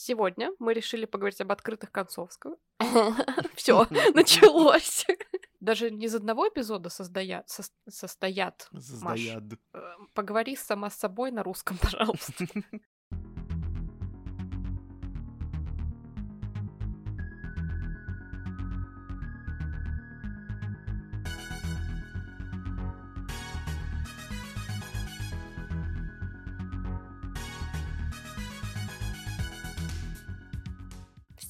Сегодня мы решили поговорить об открытых концовках. Все, началось. Даже не из одного эпизода. Состоят. Состоят. Э, поговори сама с собой на русском, пожалуйста.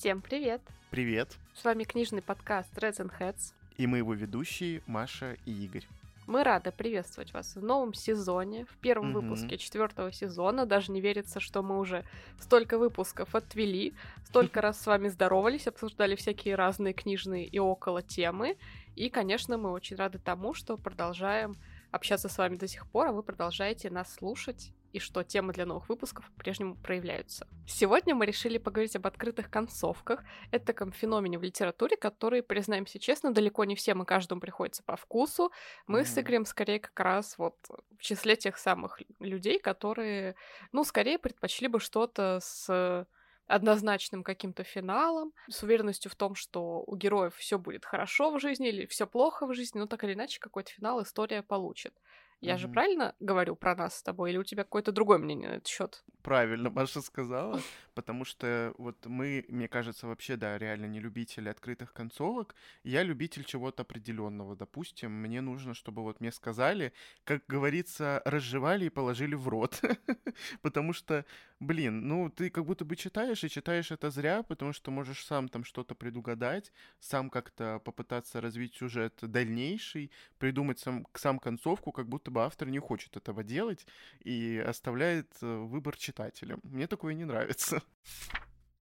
Всем привет! Привет! С вами книжный подкаст Reds and Heads. И мы его ведущие Маша и Игорь. Мы рады приветствовать вас в новом сезоне, в первом mm-hmm. выпуске четвертого сезона. Даже не верится, что мы уже столько выпусков отвели, столько раз с вами здоровались, обсуждали всякие разные книжные и около темы. И, конечно, мы очень рады тому, что продолжаем общаться с вами до сих пор, а вы продолжаете нас слушать и что темы для новых выпусков по-прежнему проявляются. Сегодня мы решили поговорить об открытых концовках. Это таком феномене в литературе, который, признаемся честно, далеко не всем и каждому приходится по вкусу. Мы mm-hmm. с Игорем скорее как раз вот в числе тех самых людей, которые, ну, скорее предпочли бы что-то с однозначным каким-то финалом, с уверенностью в том, что у героев все будет хорошо в жизни или все плохо в жизни, но так или иначе какой-то финал история получит. Я mm-hmm. же правильно говорю про нас с тобой, или у тебя какое-то другое мнение на этот счет? Правильно, Маша сказала, потому что вот мы, мне кажется, вообще, да, реально не любители открытых концовок. Я любитель чего-то определенного. Допустим, мне нужно, чтобы вот мне сказали, как говорится, разжевали и положили в рот. потому что, блин, ну, ты как будто бы читаешь, и читаешь это зря, потому что можешь сам там что-то предугадать, сам как-то попытаться развить сюжет дальнейший, придумать сам, сам концовку, как будто бы автор не хочет этого делать и оставляет э, выбор читателям. Мне такое не нравится.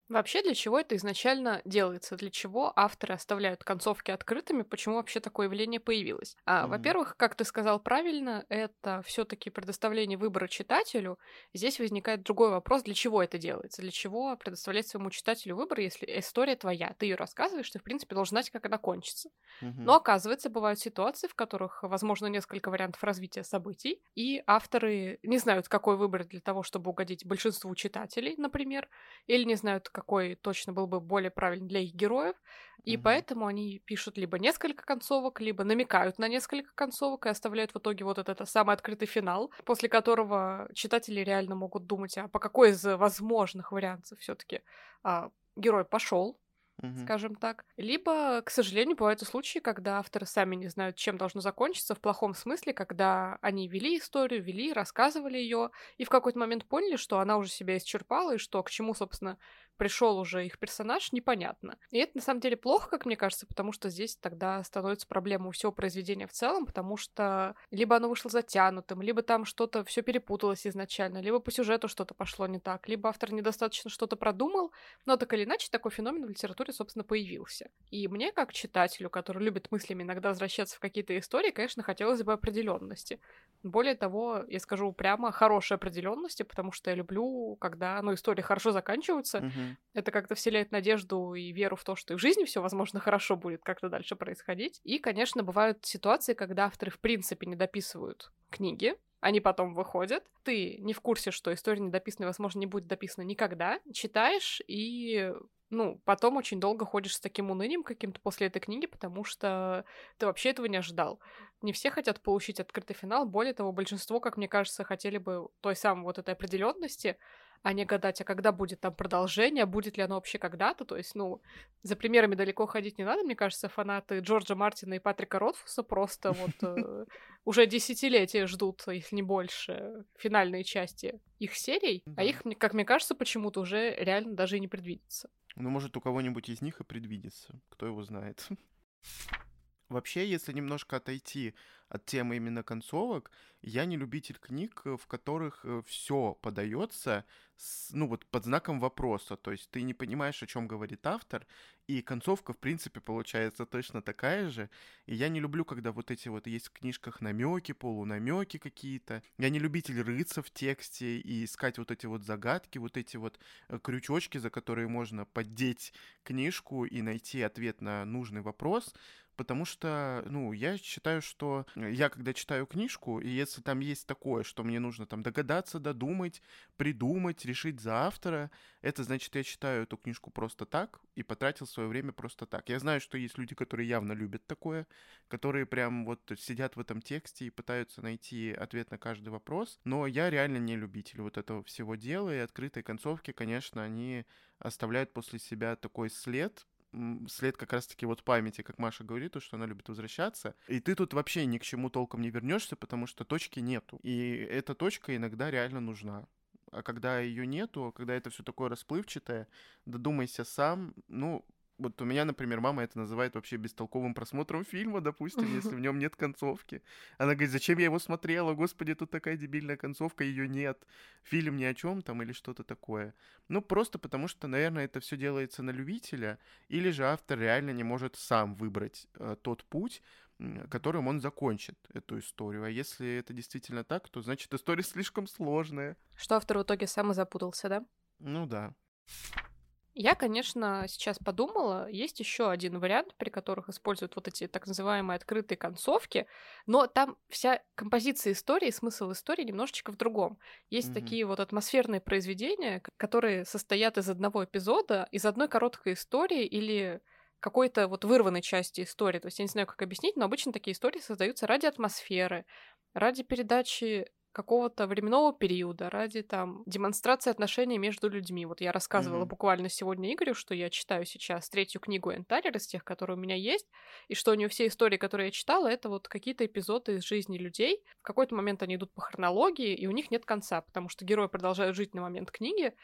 Вообще, для чего это изначально делается? Для чего авторы оставляют концовки открытыми? Почему вообще такое явление появилось? А, mm-hmm. Во-первых, как ты сказал правильно, это все-таки предоставление выбора читателю. Здесь возникает другой вопрос: для чего это делается? Для чего предоставлять своему читателю выбор, если история твоя? Ты ее рассказываешь, ты в принципе должен знать, как она кончится. Mm-hmm. Но оказывается, бывают ситуации, в которых возможно несколько вариантов развития событий, и авторы не знают, какой выбрать для того, чтобы угодить большинству читателей, например, или не знают, какой точно был бы более правильный для их героев, и mm-hmm. поэтому они пишут либо несколько концовок, либо намекают на несколько концовок и оставляют в итоге вот этот самый открытый финал, после которого читатели реально могут думать, а по какой из возможных вариантов все-таки а, герой пошел, mm-hmm. скажем так. Либо, к сожалению, бывают и случаи, когда авторы сами не знают, чем должно закончиться, в плохом смысле, когда они вели историю, вели, рассказывали ее, и в какой-то момент поняли, что она уже себя исчерпала, и что к чему, собственно, пришел уже их персонаж, непонятно. И это на самом деле плохо, как мне кажется, потому что здесь тогда становится проблема у всего произведения в целом, потому что либо оно вышло затянутым, либо там что-то все перепуталось изначально, либо по сюжету что-то пошло не так, либо автор недостаточно что-то продумал, но так или иначе такой феномен в литературе, собственно, появился. И мне, как читателю, который любит мыслями иногда возвращаться в какие-то истории, конечно, хотелось бы определенности. Более того, я скажу прямо, хорошей определенности, потому что я люблю, когда, ну, истории хорошо заканчиваются, это как-то вселяет надежду и веру в то, что и в жизни все, возможно, хорошо будет как-то дальше происходить. И, конечно, бывают ситуации, когда авторы в принципе не дописывают книги, они потом выходят, ты не в курсе, что история недописанная, возможно, не будет дописана никогда, читаешь и ну, потом очень долго ходишь с таким унынием каким-то после этой книги, потому что ты вообще этого не ожидал. Не все хотят получить открытый финал, более того, большинство, как мне кажется, хотели бы той самой вот этой определенности, а не гадать, а когда будет там продолжение, будет ли оно вообще когда-то. То есть, ну, за примерами далеко ходить не надо, мне кажется, фанаты Джорджа Мартина и Патрика Ротфуса просто вот э, уже десятилетия ждут, если не больше, финальные части их серий, а их, как мне кажется, почему-то уже реально даже и не предвидится. Ну, может, у кого-нибудь из них и предвидится, кто его знает. Вообще, если немножко отойти от темы именно концовок, я не любитель книг, в которых э, все подается, ну вот под знаком вопроса, то есть ты не понимаешь, о чем говорит автор, и концовка в принципе получается точно такая же. И я не люблю, когда вот эти вот есть в книжках намеки, полунамеки какие-то. Я не любитель рыться в тексте и искать вот эти вот загадки, вот эти вот э, крючочки, за которые можно поддеть книжку и найти ответ на нужный вопрос. Потому что, ну, я считаю, что я когда читаю книжку, и если там есть такое, что мне нужно там догадаться, додумать, придумать, решить за автора, это значит, я читаю эту книжку просто так и потратил свое время просто так. Я знаю, что есть люди, которые явно любят такое, которые прям вот сидят в этом тексте и пытаются найти ответ на каждый вопрос, но я реально не любитель вот этого всего дела, и открытые концовки, конечно, они оставляют после себя такой след, след как раз-таки вот памяти, как Маша говорит, то, что она любит возвращаться. И ты тут вообще ни к чему толком не вернешься, потому что точки нету. И эта точка иногда реально нужна. А когда ее нету, когда это все такое расплывчатое, додумайся сам, ну, вот у меня, например, мама это называет вообще бестолковым просмотром фильма, допустим, если в нем нет концовки. Она говорит, зачем я его смотрела? Господи, тут такая дебильная концовка, ее нет. Фильм ни о чем там или что-то такое. Ну, просто потому что, наверное, это все делается на любителя, или же автор реально не может сам выбрать э, тот путь, которым он закончит эту историю. А если это действительно так, то значит история слишком сложная. Что автор в итоге сам и запутался, да? Ну да. Я, конечно, сейчас подумала, есть еще один вариант, при которых используют вот эти так называемые открытые концовки, но там вся композиция истории, смысл истории немножечко в другом. Есть mm-hmm. такие вот атмосферные произведения, которые состоят из одного эпизода, из одной короткой истории или какой-то вот вырванной части истории. То есть я не знаю, как объяснить, но обычно такие истории создаются ради атмосферы, ради передачи какого-то временного периода, ради там демонстрации отношений между людьми. Вот я рассказывала mm-hmm. буквально сегодня Игорю, что я читаю сейчас третью книгу Энталер из тех, которые у меня есть, и что у нее все истории, которые я читала, это вот какие-то эпизоды из жизни людей. В какой-то момент они идут по хронологии, и у них нет конца, потому что герои продолжают жить на момент книги,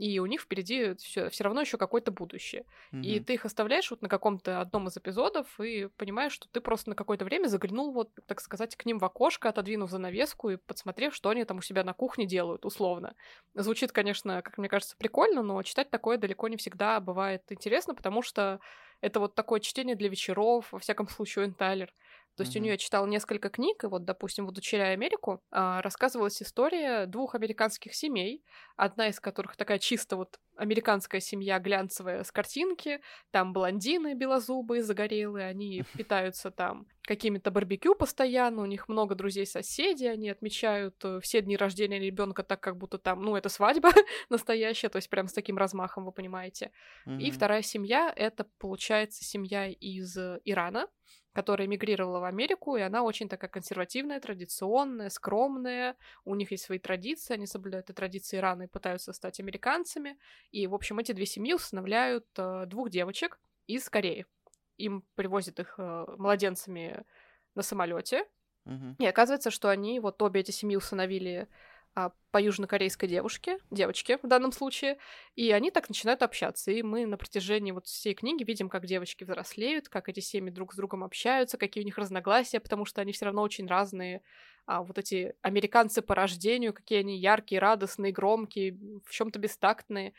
и у них впереди все, все равно еще какое-то будущее. Mm-hmm. И ты их оставляешь вот на каком-то одном из эпизодов и понимаешь, что ты просто на какое-то время заглянул, вот, так сказать, к ним в окошко, отодвинув занавеску и подсмотрев, что они там у себя на кухне делают, условно. Звучит, конечно, как мне кажется, прикольно, но читать такое далеко не всегда бывает интересно, потому что это вот такое чтение для вечеров, во всяком случае, у Тайлер. То есть mm-hmm. у нее читал несколько книг, и вот, допустим, вот «Удочеряя Америку» а, рассказывалась история двух американских семей, одна из которых такая чисто вот американская семья глянцевая с картинки, там блондины белозубые, загорелые, они питаются там какими-то барбекю постоянно, у них много друзей-соседей, они отмечают э, все дни рождения ребенка так, как будто там, ну, это свадьба настоящая, то есть прям с таким размахом, вы понимаете. Mm-hmm. И вторая семья — это, получается, семья из Ирана, которая эмигрировала в Америку, и она очень такая консервативная, традиционная, скромная. У них есть свои традиции, они соблюдают эти традиции Ирана и пытаются стать американцами. И, в общем, эти две семьи усыновляют э, двух девочек из Кореи. Им привозят их э, младенцами на самолете. Mm-hmm. И оказывается, что они, вот обе эти семьи усыновили по южнокорейской девушке, девочке в данном случае, и они так начинают общаться. И мы на протяжении вот всей книги видим, как девочки взрослеют, как эти семьи друг с другом общаются, какие у них разногласия, потому что они все равно очень разные. А вот эти американцы по рождению, какие они яркие, радостные, громкие, в чем-то бестактные.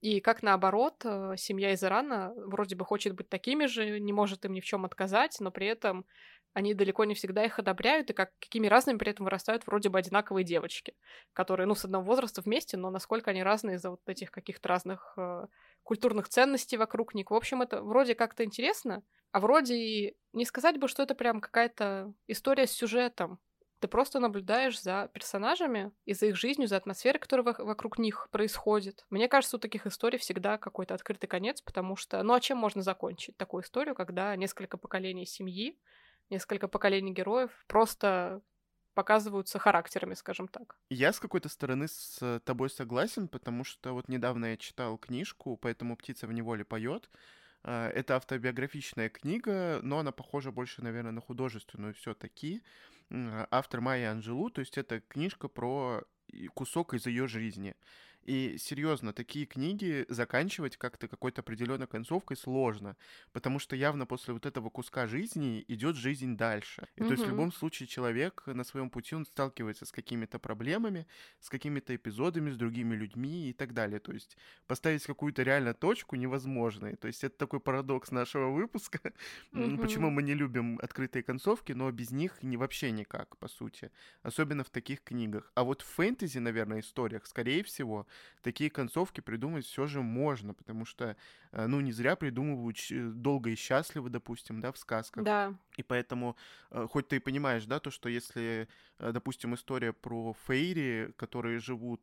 И как наоборот, э, семья из Ирана вроде бы хочет быть такими же, не может им ни в чем отказать, но при этом они далеко не всегда их одобряют, и как, какими разными при этом вырастают вроде бы одинаковые девочки, которые, ну, с одного возраста вместе, но насколько они разные из-за вот этих каких-то разных э, культурных ценностей вокруг них. В общем, это вроде как-то интересно, а вроде и не сказать бы, что это прям какая-то история с сюжетом. Ты просто наблюдаешь за персонажами и за их жизнью, за атмосферой, которая вокруг них происходит. Мне кажется, у таких историй всегда какой-то открытый конец, потому что, ну а чем можно закончить такую историю, когда несколько поколений семьи несколько поколений героев просто показываются характерами, скажем так. Я с какой-то стороны с тобой согласен, потому что вот недавно я читал книжку, поэтому птица в неволе поет. А, это автобиографичная книга, но она похожа больше, наверное, на художественную все-таки. Автор Майя Анжелу, то есть это книжка про кусок из ее жизни. И серьезно, такие книги заканчивать как-то какой-то определенной концовкой сложно, потому что явно после вот этого куска жизни идет жизнь дальше. И mm-hmm. то есть в любом случае человек на своем пути он сталкивается с какими-то проблемами, с какими-то эпизодами, с другими людьми и так далее. То есть поставить какую-то реально точку невозможно. То есть это такой парадокс нашего выпуска. Mm-hmm. Почему мы не любим открытые концовки, но без них не вообще никак, по сути. Особенно в таких книгах. А вот в фэнтези, наверное, историях, скорее всего, такие концовки придумать все же можно, потому что, э, ну, не зря придумывают долго и счастливо, допустим, да, в сказках. Да. И поэтому, э, хоть ты и понимаешь, да, то, что если, э, допустим, история про фейри, которые живут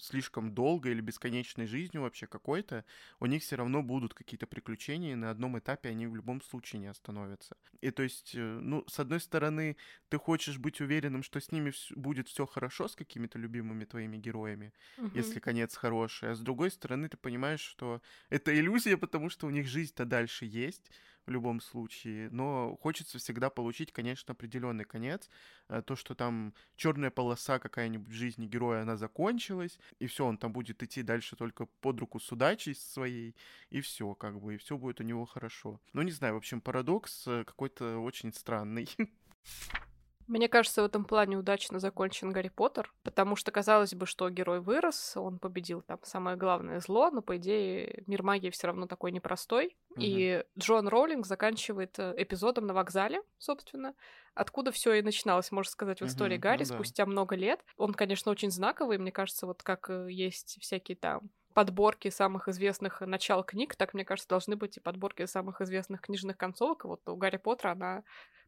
слишком долго или бесконечной жизнью вообще какой-то, у них все равно будут какие-то приключения, и на одном этапе они в любом случае не остановятся. И то есть, ну, с одной стороны, ты хочешь быть уверенным, что с ними будет все хорошо, с какими-то любимыми твоими героями, угу. если конец хороший. А с другой стороны, ты понимаешь, что это иллюзия, потому что у них жизнь-то дальше есть в любом случае. Но хочется всегда получить, конечно, определенный конец. Э, то, что там черная полоса какая-нибудь в жизни героя, она закончилась, и все, он там будет идти дальше только под руку с удачей своей, и все, как бы, и все будет у него хорошо. Ну, не знаю, в общем, парадокс э, какой-то очень странный. Мне кажется, в этом плане удачно закончен Гарри Поттер, потому что казалось бы, что герой вырос, он победил там самое главное зло, но по идее мир магии все равно такой непростой. Угу. И Джон Роулинг заканчивает э, эпизодом на вокзале, собственно, откуда все и начиналось, можно сказать, в истории угу, Гарри ну, да. спустя много лет. Он, конечно, очень знаковый, мне кажется, вот как э, есть всякие там подборки самых известных начал книг, так, мне кажется, должны быть и подборки самых известных книжных концовок. Вот у Гарри Поттера она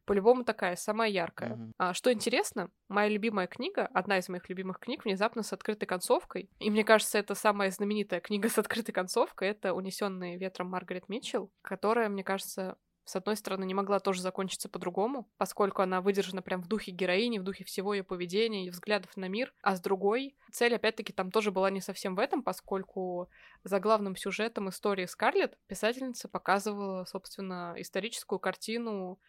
по-любому такая, самая яркая. Mm-hmm. А, что интересно, моя любимая книга, одна из моих любимых книг, внезапно с открытой концовкой. И мне кажется, это самая знаменитая книга с открытой концовкой. Это «Унесенные ветром» Маргарет Митчелл, которая, мне кажется, с одной стороны, не могла тоже закончиться по-другому, поскольку она выдержана прям в духе героини, в духе всего ее поведения и взглядов на мир, а с другой, цель, опять-таки, там тоже была не совсем в этом, поскольку за главным сюжетом истории Скарлетт писательница показывала, собственно, историческую картину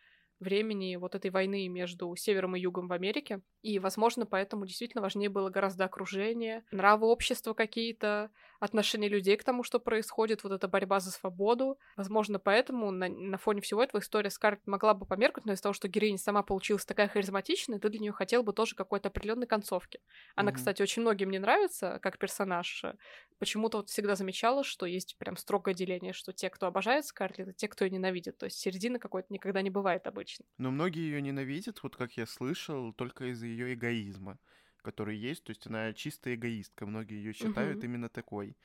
времени вот этой войны между севером и югом в Америке. И, возможно, поэтому действительно важнее было гораздо окружение, нравы общества какие-то, отношение людей к тому, что происходит, вот эта борьба за свободу. Возможно, поэтому на, на фоне всего этого история Скарлетт могла бы померкнуть, но из-за того, что героиня сама получилась такая харизматичная, ты для нее хотел бы тоже какой-то определенной концовки. Она, mm-hmm. кстати, очень многим не нравится как персонаж. Почему-то вот всегда замечала, что есть прям строгое деление, что те, кто обожает Скарлетт, те, кто ее ненавидит. То есть середины какой-то никогда не бывает обычно. Но многие ее ненавидят, вот как я слышал, только из-за ее эгоизма который есть. То есть она чистая эгоистка. Многие ее считают угу. именно такой.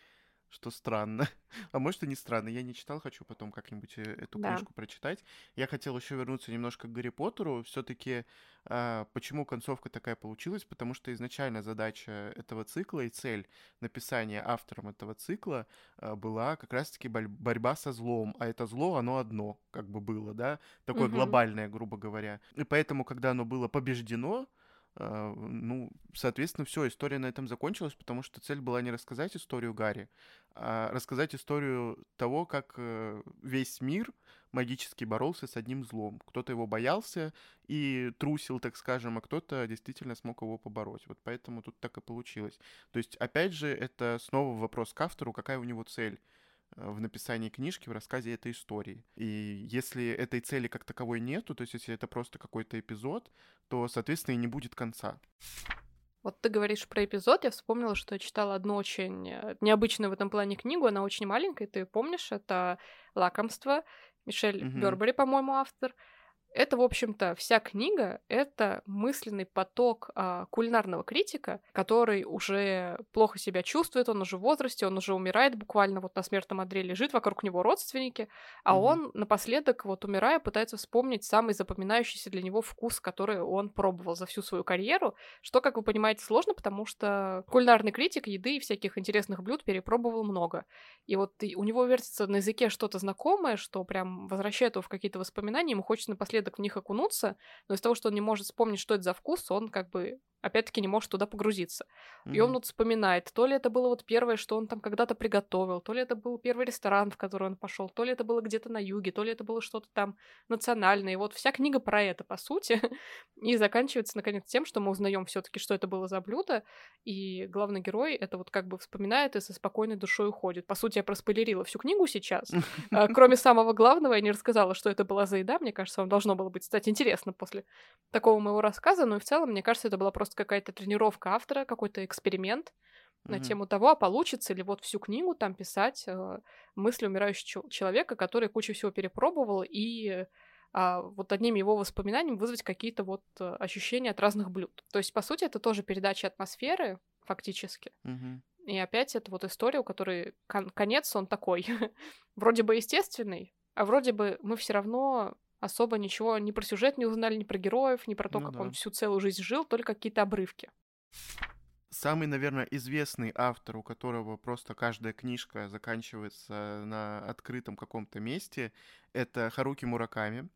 Что странно. а может и не странно. Я не читал, хочу потом как-нибудь э, эту да. книжку прочитать. Я хотел еще вернуться немножко к Гарри Поттеру. Все-таки а, почему концовка такая получилась? Потому что изначально задача этого цикла и цель написания автором этого цикла а, была как раз-таки борьба со злом. А это зло, оно одно, как бы было, да, такое угу. глобальное, грубо говоря. И поэтому, когда оно было побеждено, ну, соответственно, все, история на этом закончилась, потому что цель была не рассказать историю Гарри, а рассказать историю того, как э, весь мир магически боролся с одним злом. Кто-то его боялся и трусил, так скажем, а кто-то действительно смог его побороть. Вот поэтому тут так и получилось. То есть, опять же, это снова вопрос к автору, какая у него цель в написании книжки, в рассказе этой истории. И если этой цели как таковой нету, то есть если это просто какой-то эпизод, то, соответственно, и не будет конца. Вот ты говоришь про эпизод, я вспомнила, что я читала одну очень э, необычную в этом плане книгу, она очень маленькая, ты помнишь, это «Лакомство», Мишель угу. Бёрбери, по-моему, автор. Это, в общем-то, вся книга — это мысленный поток а, кулинарного критика, который уже плохо себя чувствует, он уже в возрасте, он уже умирает буквально вот на смертном одре лежит, вокруг него родственники, а mm-hmm. он напоследок, вот умирая, пытается вспомнить самый запоминающийся для него вкус, который он пробовал за всю свою карьеру, что, как вы понимаете, сложно, потому что кулинарный критик еды и всяких интересных блюд перепробовал много. И вот у него вертится на языке что-то знакомое, что прям возвращает его в какие-то воспоминания, ему хочется напоследок напоследок в них окунуться, но из-за того, что он не может вспомнить, что это за вкус, он как бы опять-таки не может туда погрузиться. Mm-hmm. И он вот вспоминает, то ли это было вот первое, что он там когда-то приготовил, то ли это был первый ресторан, в который он пошел, то ли это было где-то на юге, то ли это было что-то там национальное. И вот вся книга про это, по сути. и заканчивается, наконец, тем, что мы узнаем все-таки, что это было за блюдо, и главный герой это вот как бы вспоминает и со спокойной душой уходит. По сути, я проспойлерила всю книгу сейчас. А, кроме самого главного, я не рассказала, что это была за еда. Мне кажется, вам должно было быть, кстати, интересно после такого моего рассказа, но и в целом, мне кажется, это была просто просто какая-то тренировка автора, какой-то эксперимент на mm-hmm. тему того, а получится ли вот всю книгу там писать э, мысли умирающего человека, который кучу всего перепробовал, и э, вот одним его воспоминанием вызвать какие-то вот э, ощущения от разных блюд. То есть, по сути, это тоже передача атмосферы, фактически. Mm-hmm. И опять это вот история, у которой кон- конец, он такой, вроде бы естественный, а вроде бы мы все равно особо ничего ни про сюжет не узнали, ни про героев, ни про то, ну, как да. он всю целую жизнь жил, только какие-то обрывки. Самый, наверное, известный автор, у которого просто каждая книжка заканчивается на открытом каком-то месте, это Харуки Мураками.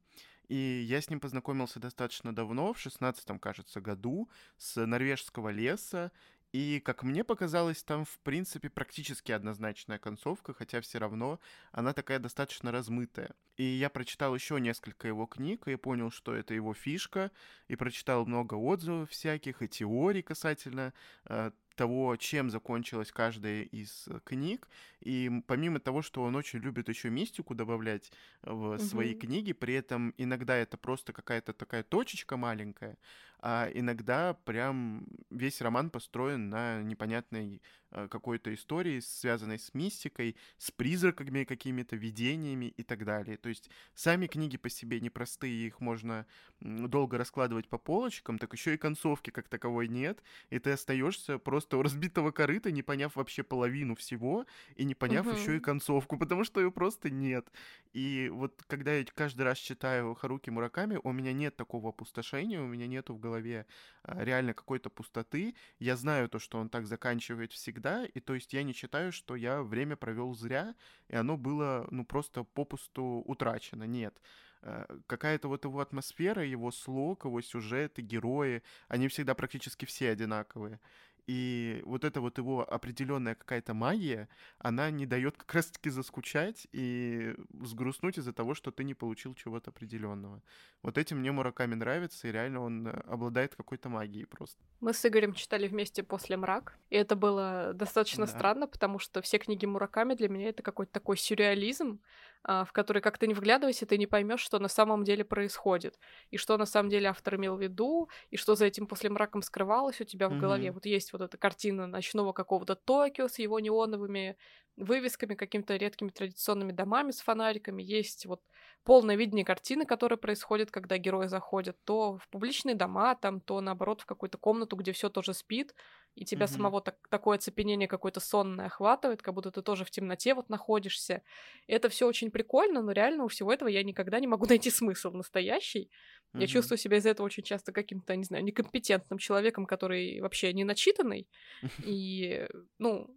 И я с ним познакомился достаточно давно, в шестнадцатом, кажется, году, с норвежского леса. И, как мне показалось, там, в принципе, практически однозначная концовка, хотя все равно она такая достаточно размытая. И я прочитал еще несколько его книг, и понял, что это его фишка, и прочитал много отзывов всяких и теорий касательно э, того, чем закончилась каждая из э, книг. И помимо того, что он очень любит еще мистику добавлять в угу. свои книги, при этом иногда это просто какая-то такая точечка маленькая, а иногда прям весь роман построен на непонятной э, какой-то истории, связанной с мистикой, с призраками какими-то, видениями и так далее. То есть сами книги по себе непростые, их можно долго раскладывать по полочкам, так еще и концовки как таковой нет, и ты остаешься просто у разбитого корыта, не поняв вообще половину всего, и не поняв угу. еще и концовку, потому что ее просто нет. И вот когда я каждый раз читаю Харуки Мураками, у меня нет такого опустошения, у меня нету в голове а, реально какой-то пустоты. Я знаю то, что он так заканчивает всегда, и то есть я не считаю, что я время провел зря, и оно было, ну, просто попусту утрачено. Нет э, какая-то вот его атмосфера, его слог, его сюжеты, герои, они всегда практически все одинаковые. И вот эта вот его определенная какая-то магия, она не дает как раз-таки заскучать и сгрустнуть из-за того, что ты не получил чего-то определенного. Вот этим мне Мураками нравится, и реально он э, обладает какой-то магией просто. Мы с Игорем читали вместе «После мрак», и это было достаточно да. странно, потому что все книги Мураками для меня это какой-то такой сюрреализм, в который как ты не вглядывайся, ты не поймешь, что на самом деле происходит, и что на самом деле автор имел в виду, и что за этим после мраком скрывалось у тебя в mm-hmm. голове. Вот есть вот эта картина ночного какого-то Токио с его неоновыми вывесками, какими-то редкими традиционными домами с фонариками. Есть вот полное видение картины, которая происходит, когда герои заходят то в публичные дома, там, то наоборот в какую-то комнату, где все тоже спит, и тебя mm-hmm. самого так, такое оцепенение какое-то сонное охватывает, как будто ты тоже в темноте вот находишься. Это все очень прикольно, но реально у всего этого я никогда не могу найти смысл настоящий. Mm-hmm. Я чувствую себя из-за этого очень часто каким-то, не знаю, некомпетентным человеком, который вообще не начитанный. И, ну,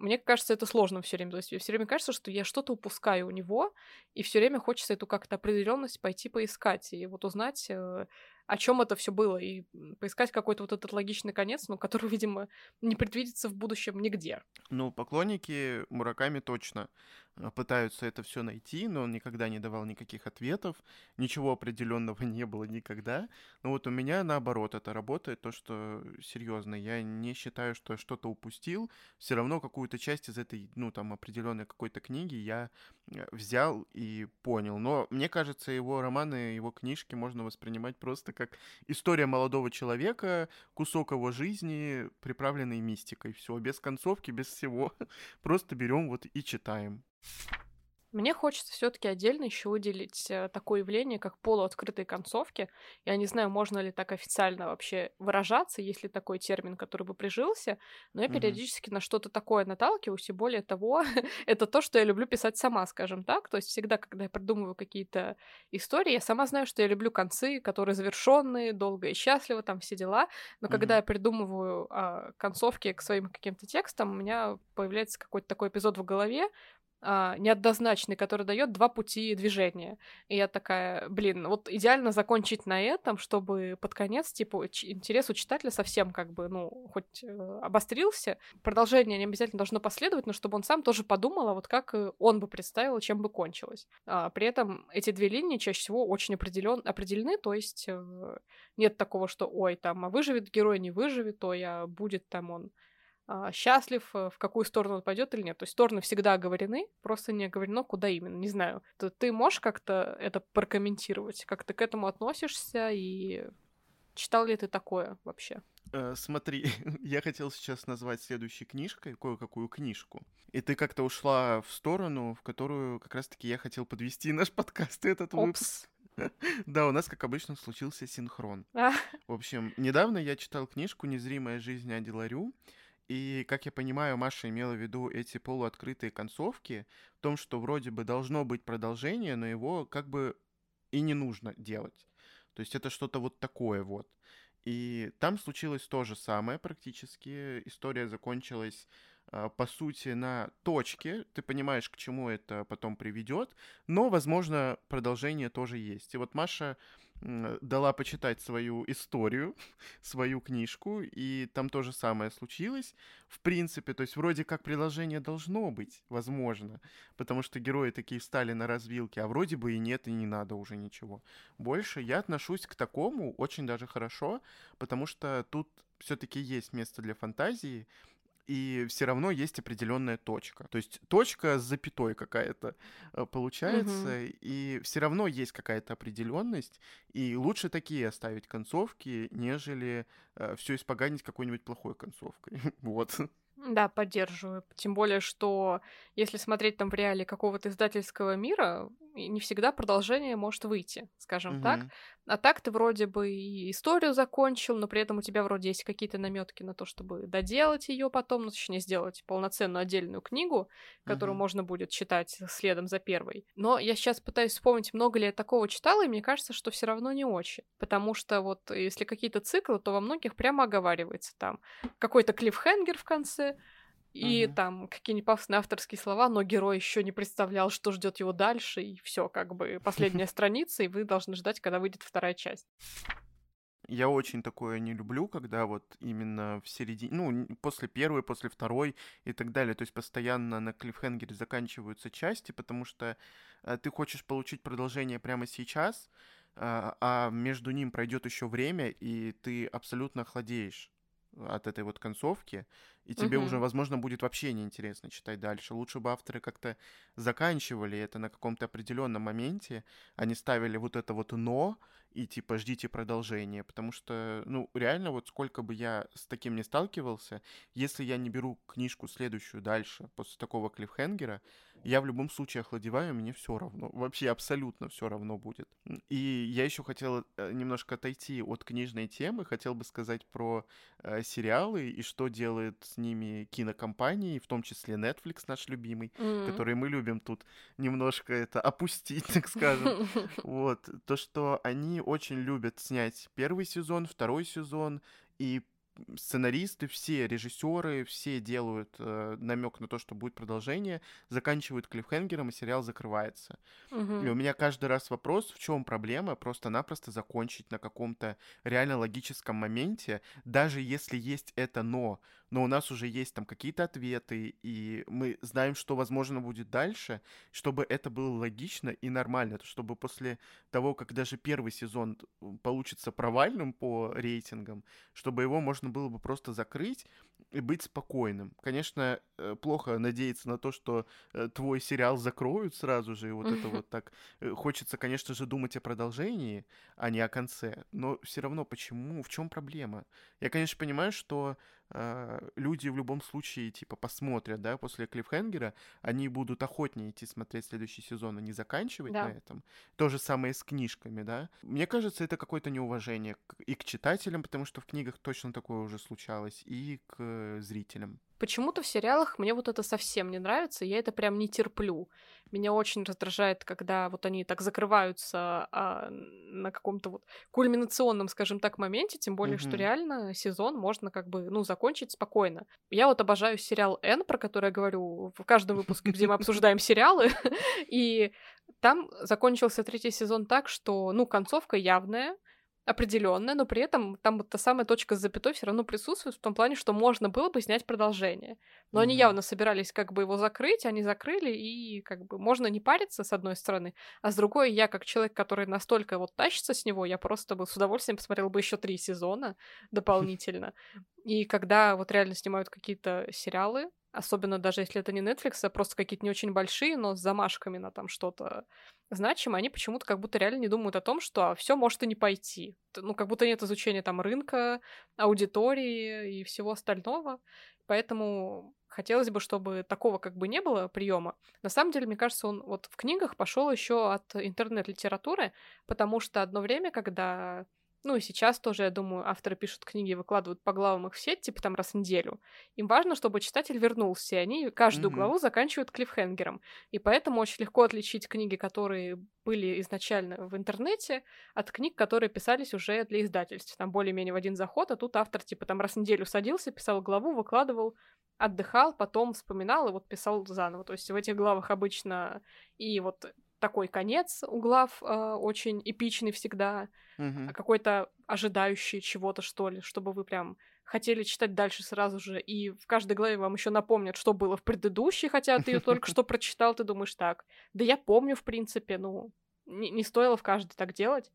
мне кажется, это сложно все время. То есть все время кажется, что я что-то упускаю у него, и все время хочется эту как-то определенность пойти поискать и вот узнать, э, о чем это все было, и поискать какой-то вот этот логичный конец, но который, видимо, не предвидится в будущем нигде. Ну, поклонники Мураками точно а, пытаются это все найти, но он никогда не давал никаких ответов, ничего определенного не было никогда. Но вот у меня наоборот это работает, то, что серьезно, я не считаю, что я что-то упустил, все равно какую-то часть из этой, ну, там, определенной какой-то книги я э, взял и понял. Но мне кажется, его романы, его книжки можно воспринимать просто как история молодого человека, кусок его жизни, приправленный мистикой. Все, без концовки, без всего. Просто берем вот и читаем. Мне хочется все-таки отдельно еще выделить э, такое явление, как полуоткрытые концовки. Я не знаю, можно ли так официально вообще выражаться, есть ли такой термин, который бы прижился, но я mm-hmm. периодически на что-то такое наталкиваюсь, и более того, это то, что я люблю писать сама, скажем так. То есть всегда, когда я придумываю какие-то истории, я сама знаю, что я люблю концы, которые завершенные, долго и счастливо, там все дела. Но mm-hmm. когда я придумываю а, концовки к своим каким-то текстам, у меня появляется какой-то такой эпизод в голове, а, неоднозначный, который дает два пути движения. И я такая, блин, вот идеально закончить на этом, чтобы под конец, типа, интерес у читателя совсем как бы, ну, хоть э, обострился. Продолжение не обязательно должно последовать, но чтобы он сам тоже подумал, а вот как э, он бы представил, чем бы кончилось. А, при этом эти две линии чаще всего очень определен, определены, то есть э, нет такого, что, ой, там, а выживет герой, не выживет, то я будет там он а, счастлив, э, в какую сторону он пойдет или нет. То есть стороны всегда оговорены, просто не оговорено, куда именно. Не знаю. То ты можешь как-то это прокомментировать? Как ты к этому относишься и читал ли ты такое вообще? Э, смотри, я хотел сейчас назвать следующей книжкой кое-какую книжку. И ты как-то ушла в сторону, в которую как раз-таки я хотел подвести наш подкаст и этот Опс. выпуск. Да, у нас, как обычно, случился синхрон. А. В общем, недавно я читал книжку «Незримая жизнь Ади Ларю», И, как я понимаю, Маша имела в виду эти полуоткрытые концовки, в том, что вроде бы должно быть продолжение, но его как бы и не нужно делать. То есть это что-то вот такое вот. И там случилось то же самое практически. История закончилась а, по сути, на точке. Ты понимаешь, к чему это потом приведет, но, возможно, продолжение тоже есть. И вот Маша дала почитать свою историю, свою книжку, и там то же самое случилось. В принципе, то есть вроде как приложение должно быть, возможно, потому что герои такие встали на развилке, а вроде бы и нет, и не надо уже ничего. Больше я отношусь к такому очень даже хорошо, потому что тут все-таки есть место для фантазии, и все равно есть определенная точка. То есть точка с запятой какая-то э, получается, угу. и все равно есть какая-то определенность, и лучше такие оставить концовки, нежели э, все испоганить какой-нибудь плохой концовкой. вот. Да, поддерживаю. Тем более, что если смотреть там в реале какого-то издательского мира, не всегда продолжение может выйти, скажем угу. так. А так ты вроде бы и историю закончил, но при этом у тебя вроде есть какие-то наметки на то, чтобы доделать ее потом, ну, точнее, сделать полноценную отдельную книгу, которую угу. можно будет читать следом за первой. Но я сейчас пытаюсь вспомнить, много ли я такого читала, и мне кажется, что все равно не очень. Потому что вот если какие-то циклы, то во многих прямо оговаривается там какой-то клиффхенгер в конце, и угу. там какие-нибудь пафосные авторские слова, но герой еще не представлял, что ждет его дальше, и все, как бы последняя страница, и вы должны ждать, когда выйдет вторая часть. Я очень такое не люблю, когда вот именно в середине, ну, после первой, после второй и так далее. То есть постоянно на клиффхенгере заканчиваются части, потому что э, ты хочешь получить продолжение прямо сейчас, э, а между ним пройдет еще время, и ты абсолютно охладеешь от этой вот концовки, и тебе угу. уже, возможно, будет вообще неинтересно читать дальше. Лучше бы авторы как-то заканчивали это на каком-то определенном моменте, они ставили вот это вот «но», и типа ждите продолжения, потому что, ну, реально вот сколько бы я с таким не сталкивался, если я не беру книжку следующую дальше после такого клиффхенгера, я в любом случае охладеваю, мне все равно, вообще абсолютно все равно будет. И я еще хотел э, немножко отойти от книжной темы, хотел бы сказать про э, сериалы и что делает с ними кинокомпании, в том числе Netflix наш любимый, mm-hmm. который мы любим тут немножко это опустить, так скажем. Вот то, что они очень любят снять первый сезон, второй сезон и сценаристы, все режиссеры, все делают э, намек на то, что будет продолжение, заканчивают клиффхенгером, и сериал закрывается. Угу. И у меня каждый раз вопрос, в чем проблема просто-напросто закончить на каком-то реально логическом моменте, даже если есть это но, но у нас уже есть там какие-то ответы, и мы знаем, что возможно будет дальше, чтобы это было логично и нормально, чтобы после того, как даже первый сезон получится провальным по рейтингам, чтобы его можно было бы просто закрыть и быть спокойным. Конечно, э, плохо надеяться на то, что э, твой сериал закроют сразу же, и вот это вот так. Э, хочется, конечно же, думать о продолжении, а не о конце. Но все равно, почему? В чем проблема? Я, конечно, понимаю, что люди в любом случае, типа, посмотрят, да, после клиффхенгера, они будут охотнее идти смотреть следующий сезон, а не заканчивать да. на этом. То же самое с книжками, да. Мне кажется, это какое-то неуважение и к читателям, потому что в книгах точно такое уже случалось, и к зрителям. Почему-то в сериалах мне вот это совсем не нравится, я это прям не терплю. Меня очень раздражает, когда вот они так закрываются а, на каком-то вот кульминационном, скажем так, моменте, тем более, mm-hmm. что реально сезон можно как бы, ну, закончить спокойно. Я вот обожаю сериал Н, про который я говорю в каждом выпуске, где мы обсуждаем сериалы, и там закончился третий сезон так, что, ну, концовка явная, определенная, но при этом там вот та самая точка с запятой все равно присутствует в том плане, что можно было бы снять продолжение. Но mm-hmm. они явно собирались как бы его закрыть, они закрыли, и как бы можно не париться, с одной стороны, а с другой, я как человек, который настолько вот тащится с него, я просто бы с удовольствием посмотрел бы еще три сезона дополнительно. И когда вот реально снимают какие-то сериалы, особенно даже если это не Netflix, а просто какие-то не очень большие, но с замашками на там что-то значимое, они почему-то как будто реально не думают о том, что все может и не пойти. Ну, как будто нет изучения там рынка, аудитории и всего остального. Поэтому хотелось бы, чтобы такого как бы не было приема. На самом деле, мне кажется, он вот в книгах пошел еще от интернет-литературы, потому что одно время, когда ну и сейчас тоже, я думаю, авторы пишут книги и выкладывают по главам их в сеть, типа там раз в неделю. Им важно, чтобы читатель вернулся, и они каждую mm-hmm. главу заканчивают клиффхенгером. И поэтому очень легко отличить книги, которые были изначально в интернете, от книг, которые писались уже для издательств. Там более-менее в один заход, а тут автор типа там раз в неделю садился, писал главу, выкладывал, отдыхал, потом вспоминал и вот писал заново. То есть в этих главах обычно и вот такой конец у глав э, очень эпичный всегда, mm-hmm. какой-то ожидающий чего-то, что ли, чтобы вы прям хотели читать дальше сразу же, и в каждой главе вам еще напомнят, что было в предыдущей, хотя ты ее только что прочитал, ты думаешь так. Да я помню, в принципе, ну, не, не стоило в каждой так делать.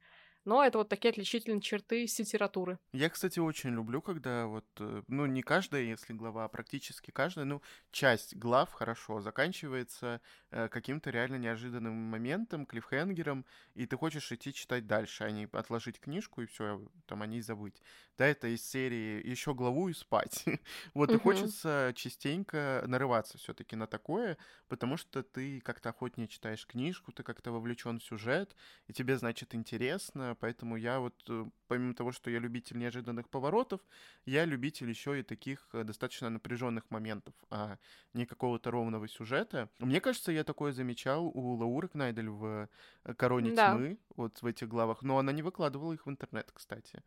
Но это вот такие отличительные черты литературы. Я, кстати, очень люблю, когда вот, э, ну, не каждая, если глава, а практически каждая, ну, часть глав хорошо заканчивается э, каким-то реально неожиданным моментом, клиффхенгером, и ты хочешь идти читать дальше, а не отложить книжку и все, там о ней забыть. Да, это из серии еще главу и спать. вот и хочется частенько нарываться все-таки на такое, потому что ты как-то охотнее читаешь книжку, ты как-то вовлечен в сюжет, и тебе, значит, интересно, поэтому я вот, э, помимо того, что я любитель неожиданных поворотов, я любитель еще и таких э, достаточно напряженных моментов, а не какого-то ровного сюжета. Мне кажется, я такое замечал у Лауры Кнайдель в э, «Короне да. тьмы», вот в этих главах, но она не выкладывала их в интернет, кстати.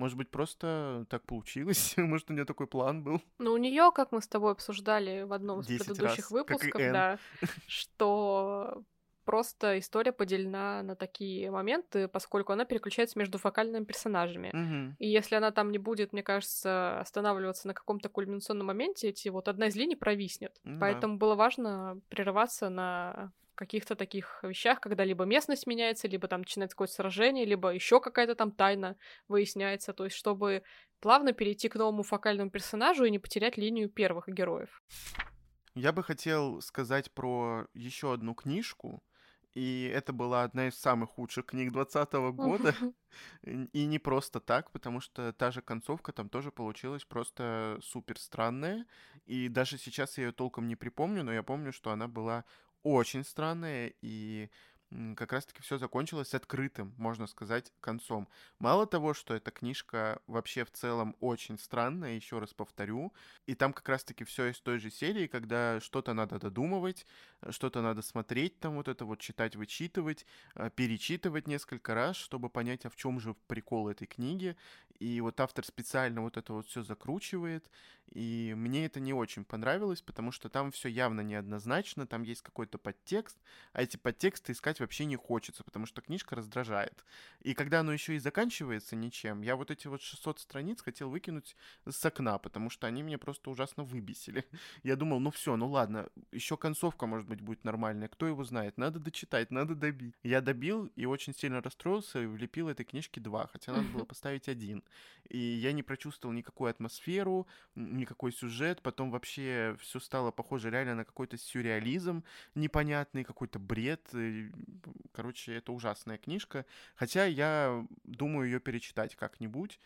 Может быть, просто так получилось? Может, у нее такой план был? Ну, у нее, как мы с тобой обсуждали в одном из предыдущих раз, выпусков, да, что просто история поделена на такие моменты, поскольку она переключается между фокальными персонажами. Угу. И если она там не будет, мне кажется, останавливаться на каком-то кульминационном моменте, эти вот одна из линий провиснет. Ну, Поэтому да. было важно прерываться на каких-то таких вещах, когда либо местность меняется, либо там начинается какое-то сражение, либо еще какая-то там тайна выясняется, то есть чтобы плавно перейти к новому фокальному персонажу и не потерять линию первых героев. Я бы хотел сказать про еще одну книжку, и это была одна из самых худших книг 2020 года. И не просто так, потому что та же концовка там тоже получилась просто супер странная. И даже сейчас я ее толком не припомню, но я помню, что она была очень странная, и как раз-таки все закончилось открытым, можно сказать, концом. Мало того, что эта книжка вообще в целом очень странная, еще раз повторю, и там как раз-таки все из той же серии, когда что-то надо додумывать, что-то надо смотреть, там вот это вот читать, вычитывать, э, перечитывать несколько раз, чтобы понять, а в чем же прикол этой книги. И вот автор специально вот это вот все закручивает, и мне это не очень понравилось, потому что там все явно неоднозначно, там есть какой-то подтекст, а эти подтексты искать вообще не хочется, потому что книжка раздражает. И когда оно еще и заканчивается ничем, я вот эти вот 600 страниц хотел выкинуть с окна, потому что они меня просто ужасно выбесили. Я думал, ну все, ну ладно, еще концовка, может быть, будет нормальная, кто его знает, надо дочитать, надо добить. Я добил и очень сильно расстроился и влепил этой книжке два, хотя надо было поставить один. И я не прочувствовал никакую атмосферу, никакой сюжет, потом вообще все стало похоже реально на какой-то сюрреализм непонятный, какой-то бред. Короче, это ужасная книжка. Хотя я думаю ее перечитать как-нибудь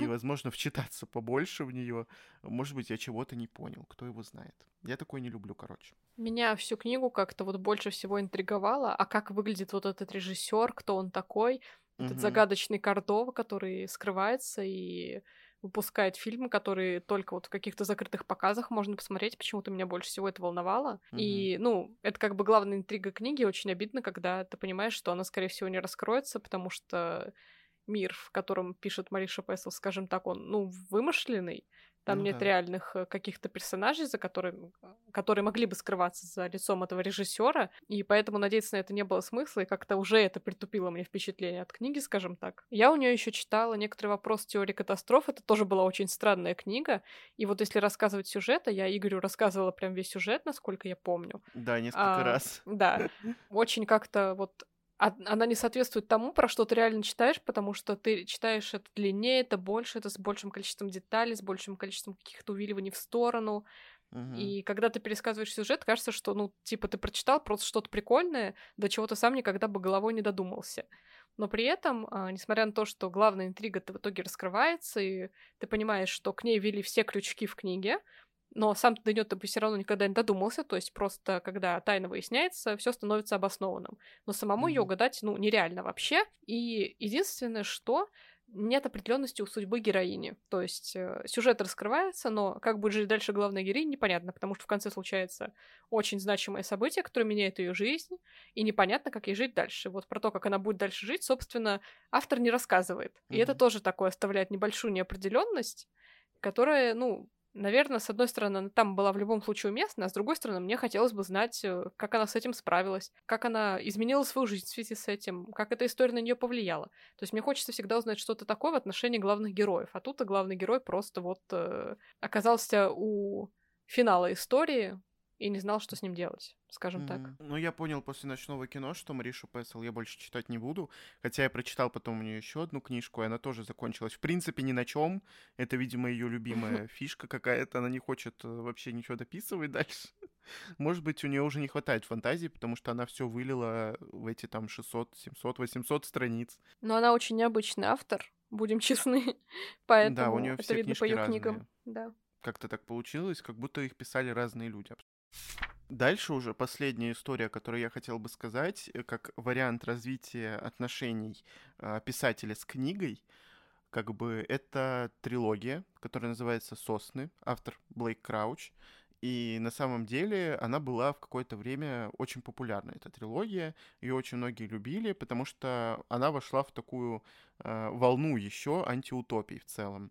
и, возможно, вчитаться побольше в нее. Может быть, я чего-то не понял, кто его знает. Я такой не люблю, короче. Меня всю книгу как-то вот больше всего интриговало, а как выглядит вот этот режиссер, кто он такой, этот угу. загадочный Кордова, который скрывается и выпускает фильмы, которые только вот в каких-то закрытых показах можно посмотреть. Почему-то меня больше всего это волновало. Mm-hmm. И, ну, это как бы главная интрига книги. Очень обидно, когда ты понимаешь, что она, скорее всего, не раскроется, потому что мир, в котором пишет Мариша Песл, скажем так, он, ну, вымышленный. Там ну, нет да. реальных э, каких-то персонажей, за которыми, которые могли бы скрываться за лицом этого режиссера, и поэтому надеяться на это не было смысла, и как-то уже это притупило мне впечатление от книги, скажем так. Я у нее еще читала некоторые вопросы теории катастроф, это тоже была очень странная книга, и вот если рассказывать сюжет, а я Игорю рассказывала прям весь сюжет, насколько я помню. Да, несколько а, раз. Да, очень как-то вот она не соответствует тому, про что ты реально читаешь, потому что ты читаешь это длиннее, это больше, это с большим количеством деталей, с большим количеством каких-то увиливаний в сторону. Угу. И когда ты пересказываешь сюжет, кажется, что, ну, типа, ты прочитал просто что-то прикольное, до чего ты сам никогда бы головой не додумался. Но при этом, а, несмотря на то, что главная интрига-то в итоге раскрывается, и ты понимаешь, что к ней ввели все крючки в книге, но сам до нее ты бы все равно никогда не додумался, то есть просто когда тайна выясняется, все становится обоснованным. Но самому mm-hmm. ее угадать, ну, нереально вообще. И единственное, что нет определенности у судьбы героини. То есть э, сюжет раскрывается, но как будет жить дальше главная героиня, непонятно, потому что в конце случается очень значимое событие, которое меняет ее жизнь, и непонятно, как ей жить дальше. Вот про то, как она будет дальше жить, собственно, автор не рассказывает. И mm-hmm. это тоже такое оставляет небольшую неопределенность, которая, ну, Наверное, с одной стороны, она там была в любом случае уместна, а с другой стороны, мне хотелось бы знать, э, как она с этим справилась, как она изменила свою жизнь в связи с этим, как эта история на нее повлияла. То есть мне хочется всегда узнать что-то такое в отношении главных героев. А тут-то главный герой просто вот э, оказался у финала истории, и не знал, что с ним делать, скажем mm. так. Ну, я понял после ночного кино, что Маришу Песел я больше читать не буду. Хотя я прочитал потом у нее еще одну книжку, и она тоже закончилась. В принципе, ни на чем. Это, видимо, ее любимая фишка какая-то. Она не хочет э, вообще ничего дописывать дальше. Может быть, у нее уже не хватает фантазии, потому что она все вылила в эти там 600, 700, 800 страниц. Но она очень необычный автор, будем честны. Поэтому да, у нее это видно по ее книгам. Да. Как-то так получилось, как будто их писали разные люди. Дальше уже последняя история, которую я хотел бы сказать, э, как вариант развития отношений э, писателя с книгой, как бы это трилогия, которая называется «Сосны», автор Блейк Крауч. И на самом деле она была в какое-то время очень популярна, эта трилогия. Ее очень многие любили, потому что она вошла в такую э, волну еще антиутопий в целом.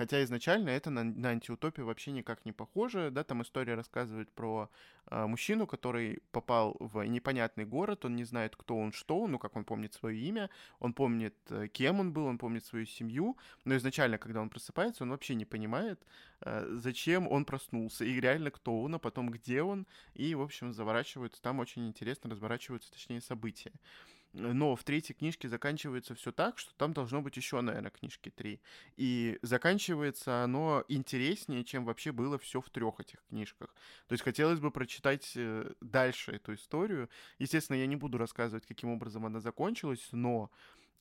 Хотя изначально это на, на антиутопию вообще никак не похоже, да, там история рассказывает про э, мужчину, который попал в непонятный город, он не знает, кто он, что он, ну, как он помнит свое имя, он помнит, э, кем он был, он помнит свою семью, но изначально, когда он просыпается, он вообще не понимает, э, зачем он проснулся, и реально кто он, а потом где он, и, в общем, заворачиваются, там очень интересно разворачиваются, точнее, события. Но в третьей книжке заканчивается все так, что там должно быть еще, наверное, книжки три. И заканчивается оно интереснее, чем вообще было все в трех этих книжках. То есть хотелось бы прочитать э, дальше эту историю. Естественно, я не буду рассказывать, каким образом она закончилась, но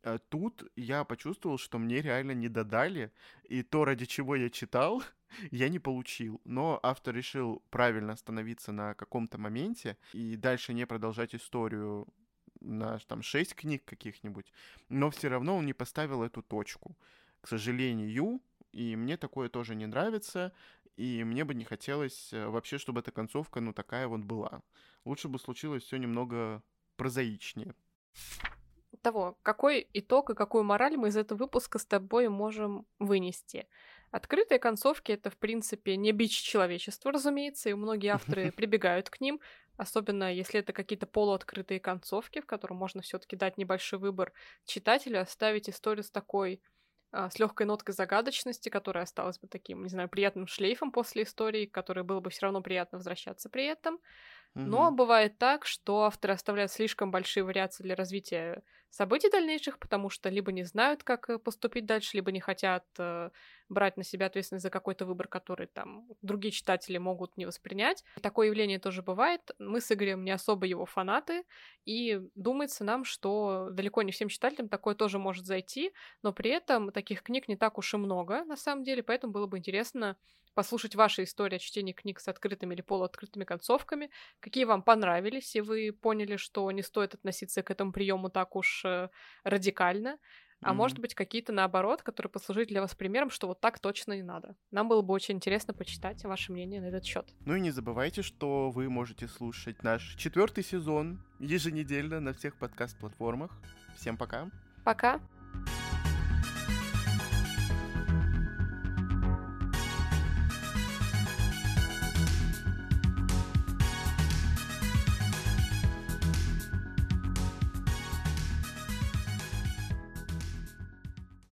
э, тут я почувствовал, что мне реально не додали, и то, ради чего я читал, я не получил. Но автор решил правильно остановиться на каком-то моменте и дальше не продолжать историю на там шесть книг каких-нибудь, но все равно он не поставил эту точку. К сожалению, и мне такое тоже не нравится, и мне бы не хотелось э, вообще, чтобы эта концовка, ну, такая вот была. Лучше бы случилось все немного прозаичнее. Того, какой итог и какую мораль мы из этого выпуска с тобой можем вынести? Открытые концовки — это, в принципе, не бич человечества, разумеется, и многие авторы прибегают к ним, особенно если это какие-то полуоткрытые концовки, в котором можно все-таки дать небольшой выбор читателю, оставить историю с такой а, с легкой ноткой загадочности, которая осталась бы таким, не знаю, приятным шлейфом после истории, который было бы все равно приятно возвращаться при этом. Mm-hmm. Но бывает так, что авторы оставляют слишком большие вариации для развития событий дальнейших, потому что либо не знают, как э, поступить дальше, либо не хотят э, брать на себя ответственность за какой-то выбор, который там другие читатели могут не воспринять. Такое явление тоже бывает. Мы с Игорем не особо его фанаты, и думается нам, что далеко не всем читателям такое тоже может зайти, но при этом таких книг не так уж и много, на самом деле, поэтому было бы интересно послушать ваши истории о чтении книг с открытыми или полуоткрытыми концовками, какие вам понравились, и вы поняли, что не стоит относиться к этому приему так уж э, радикально, а mm-hmm. может быть какие-то наоборот, которые послужат для вас примером, что вот так точно не надо. Нам было бы очень интересно почитать ваше мнение на этот счет. Ну и не забывайте, что вы можете слушать наш четвертый сезон еженедельно на всех подкаст-платформах. Всем пока. Пока.